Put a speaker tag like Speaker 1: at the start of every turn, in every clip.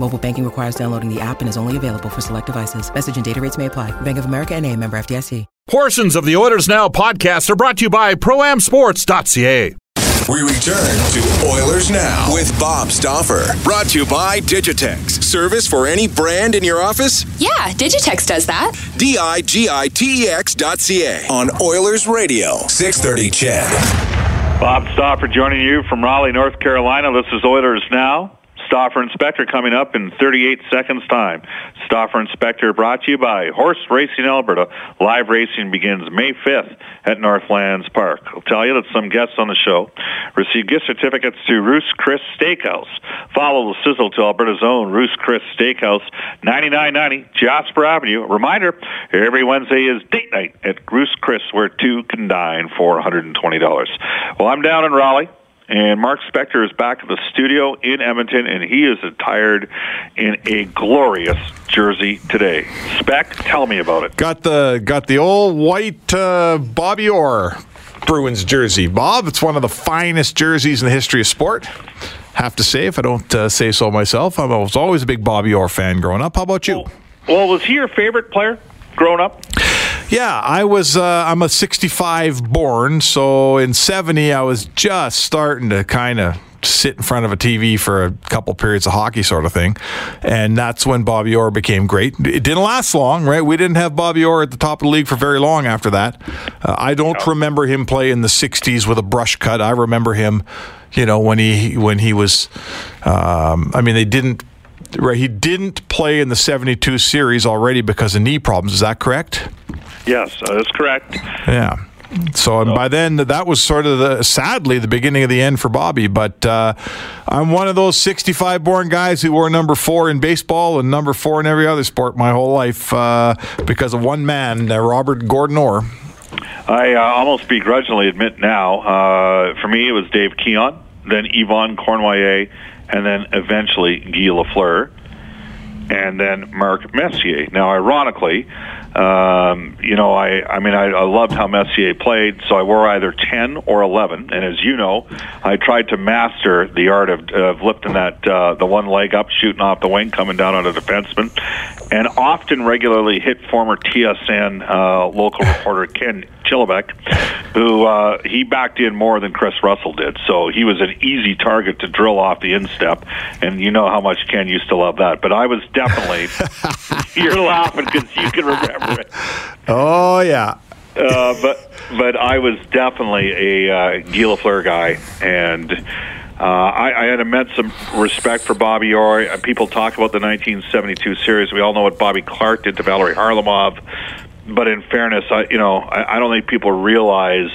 Speaker 1: Mobile banking requires downloading the app and is only available for select devices. Message and data rates may apply. Bank of America and a member FDIC.
Speaker 2: Portions of the Oilers Now podcast are brought to you by ProAmSports.ca.
Speaker 3: We return to Oilers Now with Bob Stauffer. Brought to you by Digitex. Service for any brand in your office?
Speaker 4: Yeah, Digitex does that.
Speaker 3: D I G I T E X dot C A on Oilers Radio. 630 CHED.
Speaker 5: Bob Stauffer joining you from Raleigh, North Carolina. This is Oilers Now. Stauffer Inspector coming up in 38 seconds time. Stauffer Inspector brought to you by Horse Racing Alberta. Live racing begins May 5th at Northlands Park. I'll tell you that some guests on the show receive gift certificates to Ruth's Chris Steakhouse. Follow the sizzle to Alberta's own Ruth's Chris Steakhouse, 9990 Jasper Avenue. Reminder, every Wednesday is date night at Ruth's Chris where two can dine for $120. Well, I'm down in Raleigh. And Mark Spector is back at the studio in Edmonton, and he is attired in a glorious jersey today. Spec, tell me about it.
Speaker 6: Got the got the old white uh, Bobby Orr Bruins jersey, Bob. It's one of the finest jerseys in the history of sport. Have to say, if I don't uh, say so myself, I was always a big Bobby Orr fan growing up. How about you?
Speaker 5: Well, well was he your favorite player growing up?
Speaker 6: Yeah, I was. Uh, I'm a '65 born, so in '70 I was just starting to kind of sit in front of a TV for a couple periods of hockey, sort of thing, and that's when Bobby Orr became great. It didn't last long, right? We didn't have Bobby Orr at the top of the league for very long after that. Uh, I don't no. remember him play in the '60s with a brush cut. I remember him, you know, when he when he was. Um, I mean, they didn't right? He didn't play in the 72 series already because of knee problems. Is that correct?
Speaker 5: Yes, uh, that's correct.
Speaker 6: Yeah. So, and by then, that was sort of the sadly the beginning of the end for Bobby. But uh, I'm one of those 65 born guys who wore number four in baseball and number four in every other sport my whole life uh, because of one man, uh, Robert Gordon Orr.
Speaker 5: I uh, almost begrudgingly admit now, uh, for me, it was Dave Keon, then Yvon Cournoyer, and then eventually Guy Lafleur, and then Mark Messier. Now, ironically, um, you know, I, I mean, I, I loved how Messier played, so I wore either 10 or 11. And as you know, I tried to master the art of, of lifting that, uh, the one leg up, shooting off the wing, coming down on a defenseman, and often regularly hit former TSN uh, local reporter Ken Chilibeck, who uh, he backed in more than Chris Russell did. So he was an easy target to drill off the instep, and you know how much Ken used to love that. But I was definitely, you're laughing because you can remember it.
Speaker 6: Oh, yeah.
Speaker 5: Uh, but but I was definitely a uh, Guy Lafleur guy, and uh, I, I had immense respect for Bobby Orr. People talk about the 1972 series. We all know what Bobby Clarke did to Valeri Kharlamov but in fairness, I, you know, I, I don't think people realize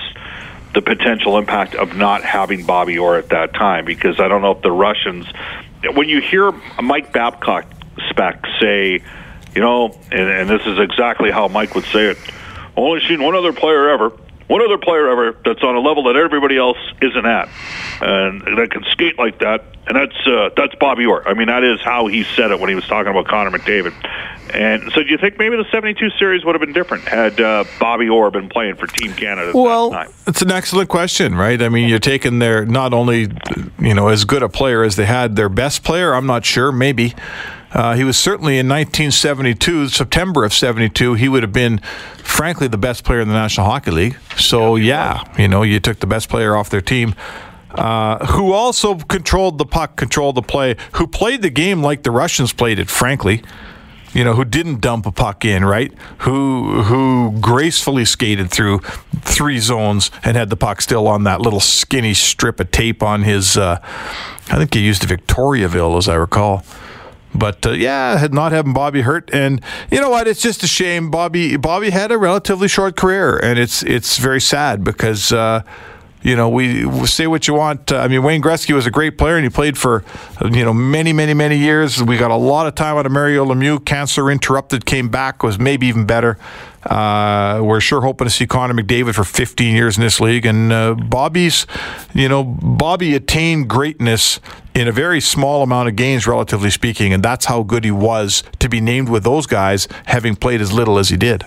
Speaker 5: the potential impact of not having Bobby Orr at that time because I don't know if the Russians, when you hear Mike Babcock spec say, you know, and, and this is exactly how Mike would say it. Only seen one other player ever one other player ever that's on a level that everybody else isn't at, and that can skate like that, and that's uh, that's Bobby Orr. I mean, that is how he said it when he was talking about Connor McDavid. And so, do you think maybe the '72 series would have been different had uh, Bobby Orr been playing for Team Canada?
Speaker 6: well, it's an excellent question, right? I mean, you're taking their not only you know as good a player as they had their best player. I'm not sure, maybe. Uh, he was certainly in 1972, September of 72, he would have been, frankly, the best player in the National Hockey League. So, yeah, you know, you took the best player off their team. uh, who also controlled the puck, controlled the play, who played the game like the Russians played it, frankly. You know, who didn't dump a puck in, right? Who who gracefully skated through three zones and had the puck still on that little skinny strip of tape on his. Uh, I think he used a Victoriaville, as I recall. But uh, yeah, not having Bobby hurt, and you know what? It's just a shame. Bobby Bobby had a relatively short career, and it's it's very sad because. Uh, you know, we, we say what you want. Uh, I mean, Wayne Gretzky was a great player, and he played for, you know, many, many, many years. We got a lot of time out of Mario Lemieux. Cancer interrupted, came back, was maybe even better. Uh, we're sure hoping to see Connor McDavid for 15 years in this league. And uh, Bobby's, you know, Bobby attained greatness in a very small amount of games, relatively speaking. And that's how good he was to be named with those guys, having played as little as he did.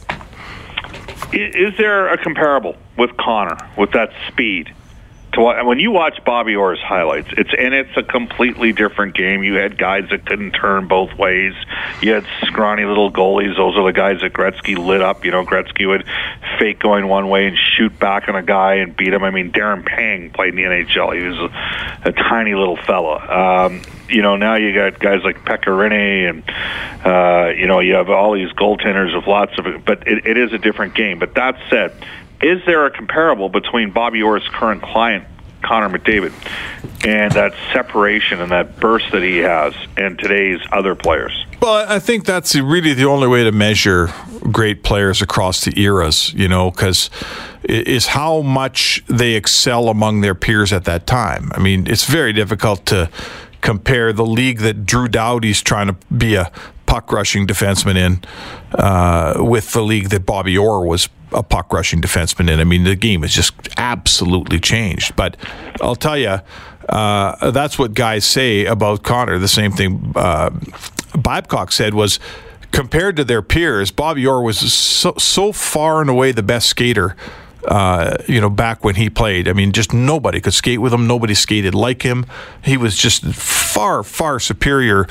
Speaker 5: Is there a comparable with Connor with that speed? To what, when you watch Bobby Orr's highlights, it's and it's a completely different game. You had guys that couldn't turn both ways. You had scrawny little goalies. Those are the guys that Gretzky lit up. You know, Gretzky would fake going one way and shoot back on a guy and beat him. I mean, Darren Pang played in the NHL. He was a, a tiny little fella. Um, you know, now you got guys like Pekka Rinne and, uh, you know, you have all these goaltenders with lots of but it, it is a different game. But that said, is there a comparable between Bobby Orr's current client, Connor McDavid, and that separation and that burst that he has, and today's other players?
Speaker 6: Well, I think that's really the only way to measure great players across the eras, you know, because is how much they excel among their peers at that time. I mean, it's very difficult to compare the league that Drew Doughty's trying to be a puck rushing defenseman in uh, with the league that Bobby Orr was a puck rushing defenseman in. I mean, the game has just absolutely changed. But I'll tell you, uh, that's what guys say about Connor. The same thing uh, Babcock said was compared to their peers, Bobby Orr was so, so far and away the best skater uh, you know, back when he played. I mean, just nobody could skate with him. Nobody skated like him. He was just far, far superior,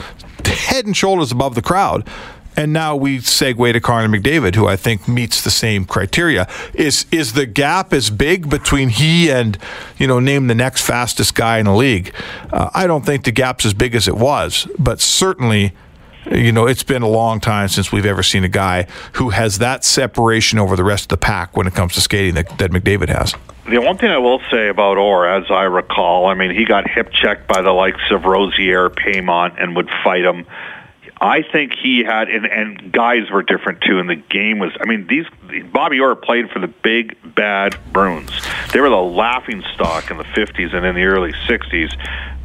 Speaker 6: head and shoulders above the crowd. And now we segue to Connor McDavid, who I think meets the same criteria. Is is the gap as big between he and you know name the next fastest guy in the league? Uh, I don't think the gap's as big as it was, but certainly you know, it's been a long time since we've ever seen a guy who has that separation over the rest of the pack when it comes to skating that, that McDavid has.
Speaker 5: The one thing I will say about Orr, as I recall, I mean, he got hip checked by the likes of Rosaire Paiement, and would fight him. I think he had, and, and guys were different too. And the game was, I mean, these Bobby Orr played for the big bad Bruins. They were the laughing stock in the '50s and in the early '60s,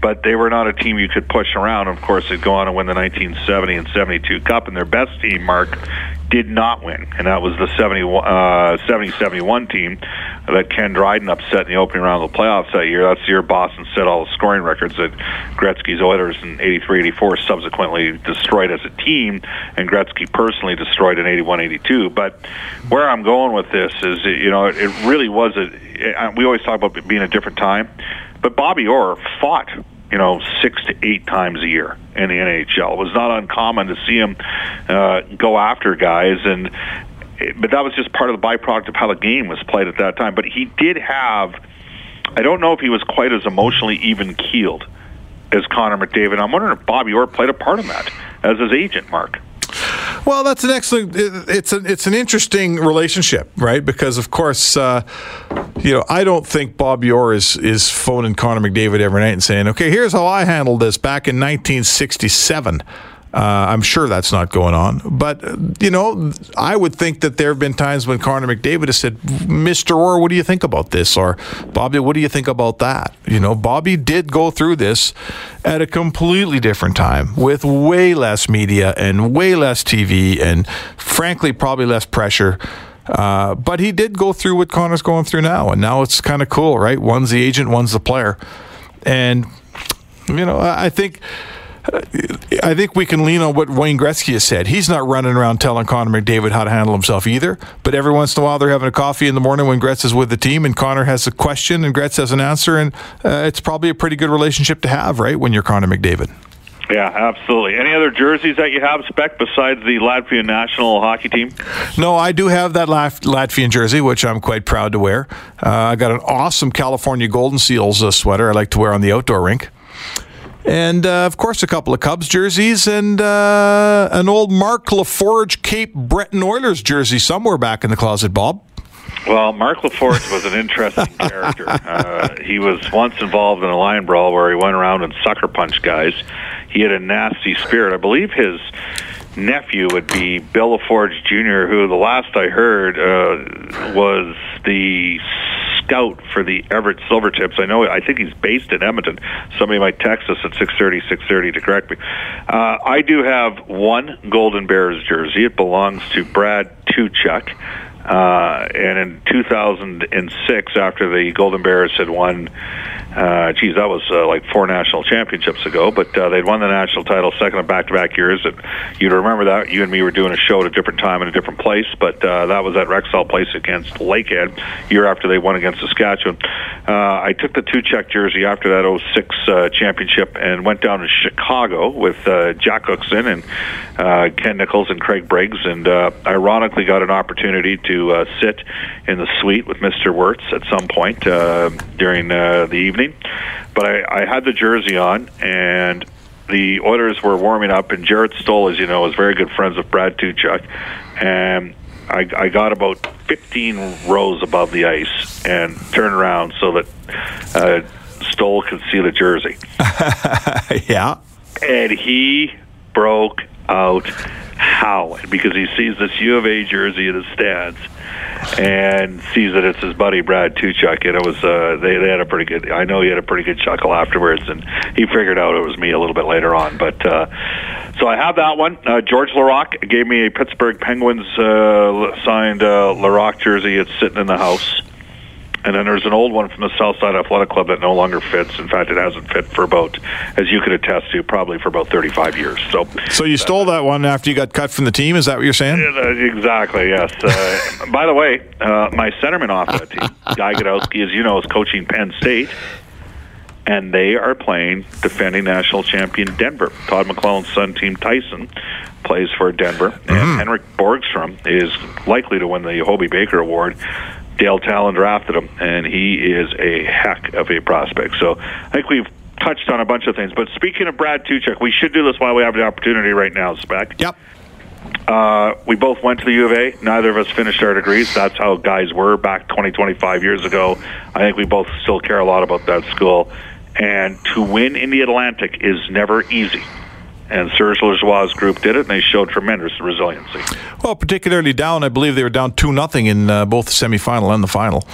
Speaker 5: but they were not a team you could push around. Of course, they'd go on and win the 1970 and '72 Cup, and their best team, Mark, did not win, and that was the 70, uh, 70 71 team that Ken Dryden upset in the opening round of the playoffs that year. That's the year Boston set all the scoring records that Gretzky's Oilers in 83 84 subsequently destroyed as a team, and Gretzky personally destroyed in 81 82. But where I'm going with this is, you know, it really was a, we always talk about it being a different time, but Bobby Orr fought you know, six to eight times a year in the NHL. It was not uncommon to see him uh, go after guys, and but that was just part of the byproduct of how the game was played at that time. But he did have, I don't know if he was quite as emotionally even keeled as Connor McDavid. I'm wondering if Bobby Orr played a part in that as his agent, Mark.
Speaker 6: Well, that's an excellent. It's an it's an interesting relationship, right? Because of course, uh, you know, I don't think Bob Orr is is phoning Connor McDavid every night and saying, "Okay, here's how I handled this back in 1967." Uh, I'm sure that's not going on. But, you know, I would think that there have been times when Connor McDavid has said, Mr. Orr, what do you think about this? Or, Bobby, what do you think about that? You know, Bobby did go through this at a completely different time with way less media and way less TV and, frankly, probably less pressure. Uh, but he did go through what Connor's going through now. And now it's kind of cool, right? One's the agent, one's the player. And, you know, I think I think we can lean on what Wayne Gretzky has said. He's not running around telling Connor McDavid how to handle himself either. But every once in a while, they're having a coffee in the morning when Gretz is with the team, and Connor has a question, and Gretz has an answer, and uh, it's probably a pretty good relationship to have, right? When you're Connor McDavid.
Speaker 5: Yeah, absolutely. Any other jerseys that you have, Spec, besides the Latvian national hockey team?
Speaker 6: No, I do have that Latvian jersey, which I'm quite proud to wear. Uh, I got an awesome California Golden Seals uh, sweater I like to wear on the outdoor rink. And uh, of course, a couple of Cubs jerseys and uh, an old Marc Laforge Cape Breton Oilers jersey somewhere back in the closet, Bob.
Speaker 5: Well, Marc Laforge was an interesting character. Uh, he was once involved in a line brawl where he went around and sucker punched guys. He had a nasty spirit. I believe his nephew would be Bill LaForge Jr., who the last I heard uh, was the scout for the Everett Silvertips. I know. I think he's based in Edmonton. Somebody might text us at six thirty, six thirty to correct me. Uh, I do have one Golden Bears jersey. It belongs to Brad Tuchuk. Uh, and in 2006, after the Golden Bears had won uh, geez, that was uh, like four national championships ago, but uh, they'd won the national title second of back-to-back years. And you'd remember that you and me were doing a show at a different time in a different place, but uh, that was at Rexall Place against Lakehead year after they won against Saskatchewan. Uh, I took the two-check jersey after that 06 uh, championship and went down to Chicago with uh, Jack Cookson and uh, Ken Nichols and Craig Briggs, and uh, ironically got an opportunity to uh, sit in the suite with Mr. Wirtz at some point uh, during uh, the evening But I, I had the jersey on, and the Oilers were warming up, and Jarret Stoll, as you know, is very good friends with Brad Tuchuk, and I, I got about 15 rows above the ice and turned around so that uh, Stoll could see the jersey.
Speaker 6: yeah.
Speaker 5: And he broke out howling because he sees this U of A jersey in the stands and sees that it's his buddy Brad Tuchuk, and it was uh, they they had a pretty good. I know he had a pretty good chuckle afterwards, and he figured out it was me a little bit later on. But uh, so I have that one. Uh, George Laraque gave me a Pittsburgh Penguins uh, signed uh, Laraque jersey. It's sitting in the house. And then there's an old one from the Southside Athletic Club that no longer fits. In fact, it hasn't fit for about, as you could attest to, probably for about 35 years. So,
Speaker 6: so you stole that one after you got cut from the team? Is that what you're saying?
Speaker 5: exactly. Yes. Uh, by the way, uh, my centerman off that team, Guy Gadowsky, as you know, is coaching Penn State, and they are playing defending national champion Denver. Todd McLellan's son, Team Tyson, plays for Denver, and mm-hmm. Henrik Borgstrom is likely to win the Hobey Baker Award Dale Tallon drafted him, and he is a heck of a prospect. So I think we've touched on a bunch of things. But speaking of Brad Tuchuk, we should do this while we have the opportunity right now, Spec.
Speaker 6: Yep.
Speaker 5: Uh, we both went to the U of A. Neither of us finished our degrees. That's how guys were back 20, 25 years ago. I think we both still care a lot about that school. And to win in the Atlantic is never easy and Serge Lajoie's group did it, and they showed tremendous resiliency.
Speaker 6: Well, particularly down, I believe they were down two nothing in uh, both the semifinal and the final.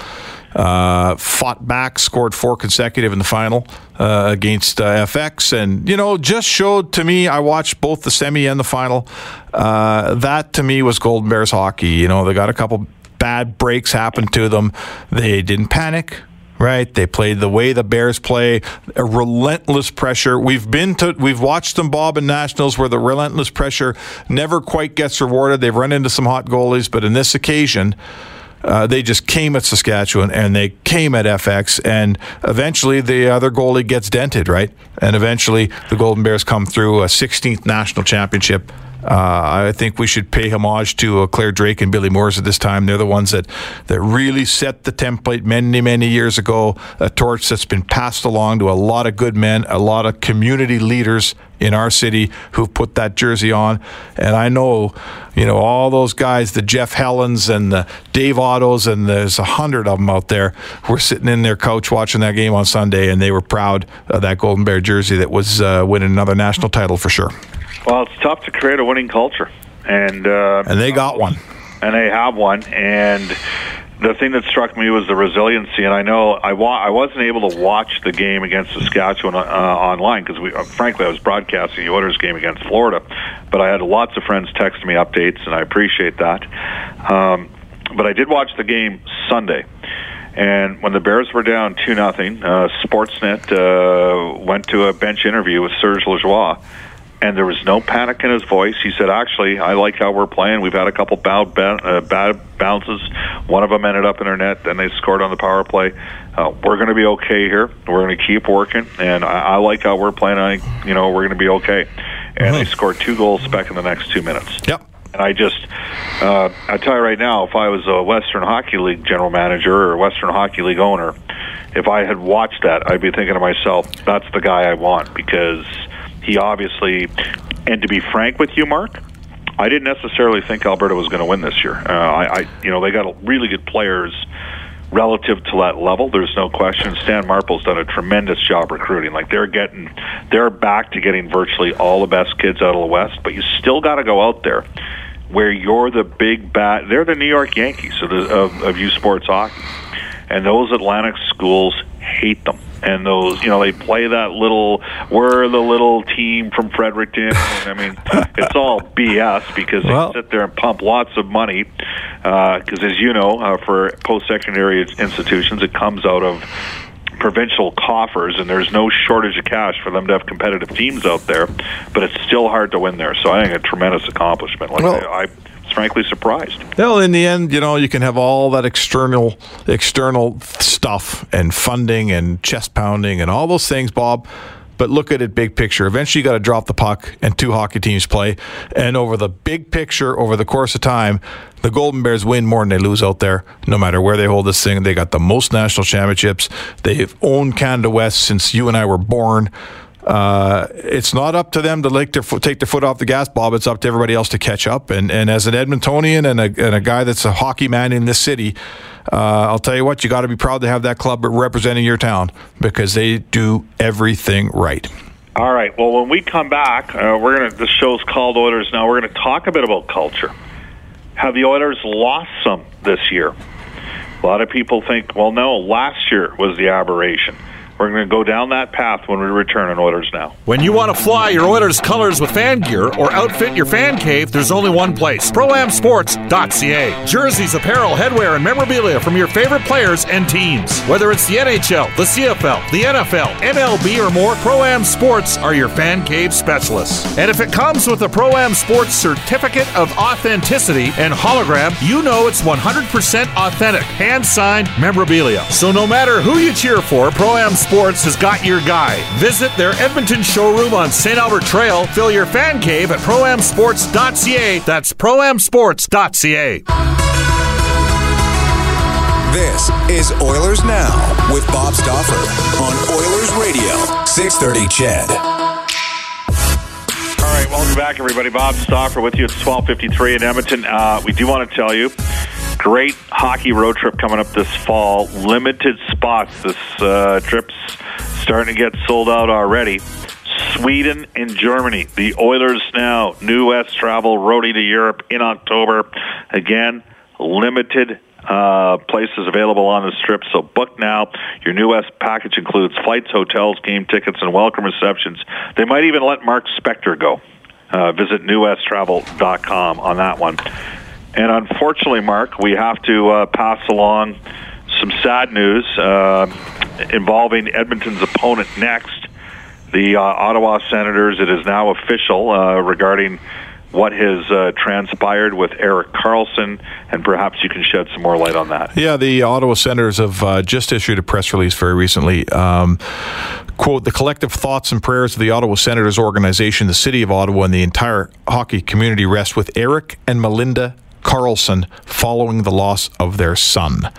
Speaker 6: Uh, fought back, scored four consecutive in the final uh, against uh, FX, and you know just showed to me. I watched both the semi and the final. Uh, that to me was Golden Bears hockey. You know they got a couple bad breaks happen to them. They didn't panic right? They played the way the Bears play, a relentless pressure. We've been to, we've watched them, Bob, in Nationals where the relentless pressure never quite gets rewarded. They've run into some hot goalies, but in this occasion, uh, they just came at Saskatchewan and they came at FX, and eventually the other goalie gets dented, right? And eventually the Golden Bears come through a 16th national championship uh, I think we should pay homage to uh, Clare Drake and Billy Moores at this time. They're the ones that, that really set the template many, many years ago. A torch that's been passed along to a lot of good men, a lot of community leaders in our city who've put that jersey on. And I know, you know, all those guys, the Jeff Helens and the Dave Ottos, and there's a hundred of them out there, were sitting in their couch watching that game on Sunday, and they were proud of that Golden Bear jersey that was uh, winning another national title for sure.
Speaker 5: Well, it's tough to create a winning culture, and uh,
Speaker 6: and they got one,
Speaker 5: and they have one, and the thing that struck me was the resiliency, and I know I wa- I wasn't able to watch the game against Saskatchewan uh, online because we, uh, frankly, I was broadcasting the Oilers game against Florida, but I had lots of friends text me updates, and I appreciate that. Um, but I did watch the game Sunday, and when the Bears were down two nothing, uh, Sportsnet uh, went to a bench interview with Serge Lajoie and there was no panic in his voice. He said, "Actually, I like how we're playing. We've had a couple bad, bad, uh, bad bounces. One of them ended up in our net. Then they scored on the power play. Uh, we're going to be okay here. We're going to keep working, and I, I like how we're playing. I, you know, we're going to be okay." And they scored two goals back in the next two minutes.
Speaker 6: Yep.
Speaker 5: And I just, uh, I tell you right now, if I was a Western Hockey League general manager or Western Hockey League owner, if I had watched that, I'd be thinking to myself, that's the guy I want because he obviously, and to be frank with you, Mark, I didn't necessarily think Alberta was going to win this year. Uh, I, I, you know, they got really good players relative to that level. There's no question. Stan Marple's done a tremendous job recruiting. Like they're getting, they're back to getting virtually all the best kids out of the West. But you still got to go out there where you're the big bat. They're the New York Yankees of, the, of, of U Sports hockey, and those Atlantic schools hate them. And those, you know, they play that little, we're the little team from Fredericton. I mean, it's all BS because they
Speaker 6: Well-
Speaker 5: sit there and pump lots of money. Because, as you know, uh, for post secondary institutions, it comes out of provincial coffers, and there's no shortage of cash for them to have competitive teams out there. But it's still hard to win there. So I think a tremendous accomplishment. Like
Speaker 6: Well-
Speaker 5: I, frankly surprised.
Speaker 6: Well, in the end, you know, you can have all that external external stuff and funding and chest pounding and all those things, Bob. But look at it big picture. Eventually, you got to drop the puck, and two hockey teams play. And over the big picture, over the course of time, the Golden Bears win more than they lose out there. No matter where they hold this thing, they got the most national championships. They've owned Canada West since you and I were born. Uh, it's not up to them to like their foot, take their foot off the gas, Bob. It's up to everybody else to catch up. And and as an Edmontonian and a, and a guy that's a hockey man in this city, uh, I'll tell you what, you got to be proud to have that club representing your town because they do everything right.
Speaker 5: All right. Well, when we come back, uh, we're gonna. The show's called Oilers. Now we're gonna talk a bit about culture. Have the Oilers lost some this year? A lot of people think, well, no, last year was the aberration. We're going to go down that path when we return on Oilers now.
Speaker 2: When you want to fly your Oilers colors with fan gear or outfit your fan cave, there's only one place ProAmSports.ca. Jerseys, apparel, headwear, and memorabilia from your favorite players and teams. Whether it's the NHL, the CFL, the NFL, MLB, or more, ProAm Sports are your fan cave specialists. And if it comes with a ProAm Sports certificate of authenticity and hologram, you know it's 100% authentic, hand signed memorabilia. So no matter who you cheer for, ProAm Sports has got your guy. Visit their Edmonton showroom on St. Albert Trail. Fill your fan cave at proamsports.ca. That's proamsports.ca.
Speaker 3: This is Oilers Now with Bob Stauffer on Oilers Radio, 630 CHED.
Speaker 5: All right, welcome back, everybody. Bob Stauffer with you. It's 1253 in Edmonton. Uh, we do want to tell you, great hockey road trip coming up this fall. Limited spots. This uh, trip's starting to get sold out already. Sweden and Germany. The Oilers now. New West travel roadie to Europe in October. Again, limited uh, places available on the strip, so book now. Your New West package includes flights, hotels, game tickets, and welcome receptions. They might even let Mark Spector go. Uh, visit newwesttravel.com on that one. And unfortunately, Mark, we have to uh, pass along some sad news uh, involving Edmonton's opponent next, the uh, Ottawa Senators. It is now official uh, regarding what has uh, transpired with Erik Karlsson, and perhaps you can shed some more light on that.
Speaker 6: Yeah, the Ottawa Senators have uh, just issued a press release very recently. Um, quote, the collective thoughts and prayers of the Ottawa Senators organization, the city of Ottawa, and the entire hockey community rest with Erik and Melinda Karlsson following the loss of their son.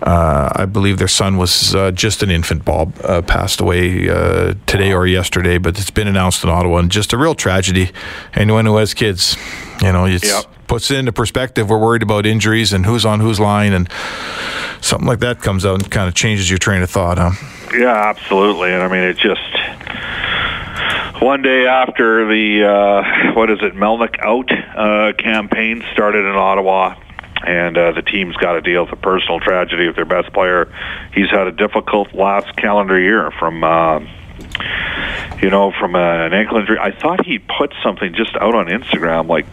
Speaker 6: Uh, I believe their son was uh, just an infant, Bob, uh, passed away uh, today or yesterday, but it's been announced in Ottawa, and just a real tragedy. Anyone who has kids, you know, it
Speaker 5: Yep.
Speaker 6: puts it into perspective. We're worried about injuries and who's on whose line, and something like that comes out and kind of changes your train of thought, huh?
Speaker 5: Yeah, absolutely. And I mean, it just one day after the uh, what is it, Melnyk out uh, campaign started in Ottawa, and uh, the team's got to deal with a personal tragedy of their best player. He's had a difficult last calendar year from. Uh, you know, from uh, an ankle injury. I thought he put something just out on Instagram, like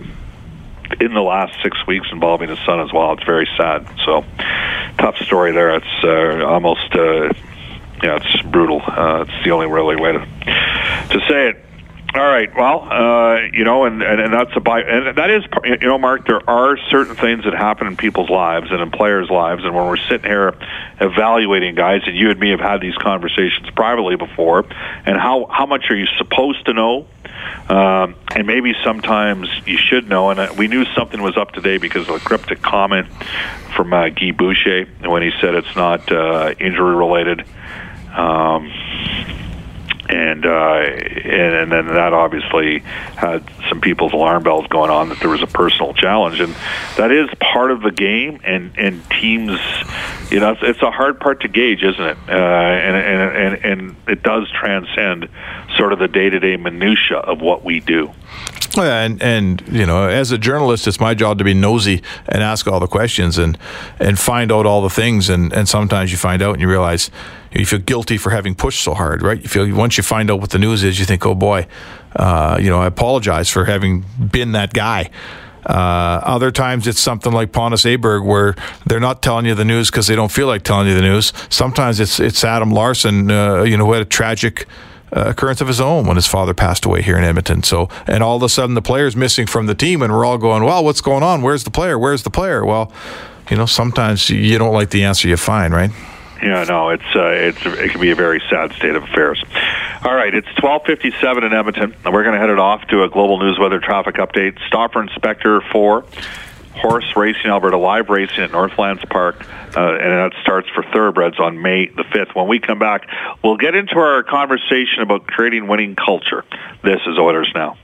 Speaker 5: in the last six weeks involving his son as well. It's very sad. So tough story there. It's uh, almost uh, yeah, it's brutal. Uh, it's the only really way to to say it. All right. Well, uh, you know, and, and, and that's a by, and that is, you know, Mark. There are certain things that happen in people's lives and in players' lives, and when we're sitting here evaluating guys, and you and me have had these conversations privately before, and how how much are you supposed to know, um, and maybe sometimes you should know. And uh, we knew something was up today because of a cryptic comment from uh, Guy Boucher when he said it's not uh, injury related. Um, and uh, and, and then that obviously had some people's alarm bells going on that there was a personal challenge, and that is part of the game. And and teams, you know, it's, it's a hard part to gauge, isn't it? Uh, and, and and and it does transcend sort of the day to day minutia of what we do.
Speaker 6: And and you know, as a journalist, it's my job to be nosy and ask all the questions and and find out all the things. And and sometimes you find out and you realize you feel guilty for having pushed so hard, right? You feel once you find out what the news is, you think, oh boy, uh, you know, I apologize for having been that guy. Uh, other times it's something like Pontus Aberg where they're not telling you the news because they don't feel like telling you the news. Sometimes it's it's Adam Larsson, uh, you know, who had a tragic uh, occurrence of his own when his father passed away here in Edmonton. So, and all of a sudden the player's missing from the team, and we're all going, "Well, what's going on? Where's the player? Where's the player?" Well, you know, sometimes you don't like the answer you find, right?
Speaker 5: Yeah, no, it's uh, it's it can be a very sad state of affairs. All right, it's twelve fifty seven in Edmonton, and we're going to head it off to a global news weather traffic update. Stauffer Inspector for Horse Racing Alberta live racing at Northlands Park, uh, and that starts for thoroughbreds on May the 5th. When we come back, we'll get into our conversation about creating winning culture. This is Oilers Now.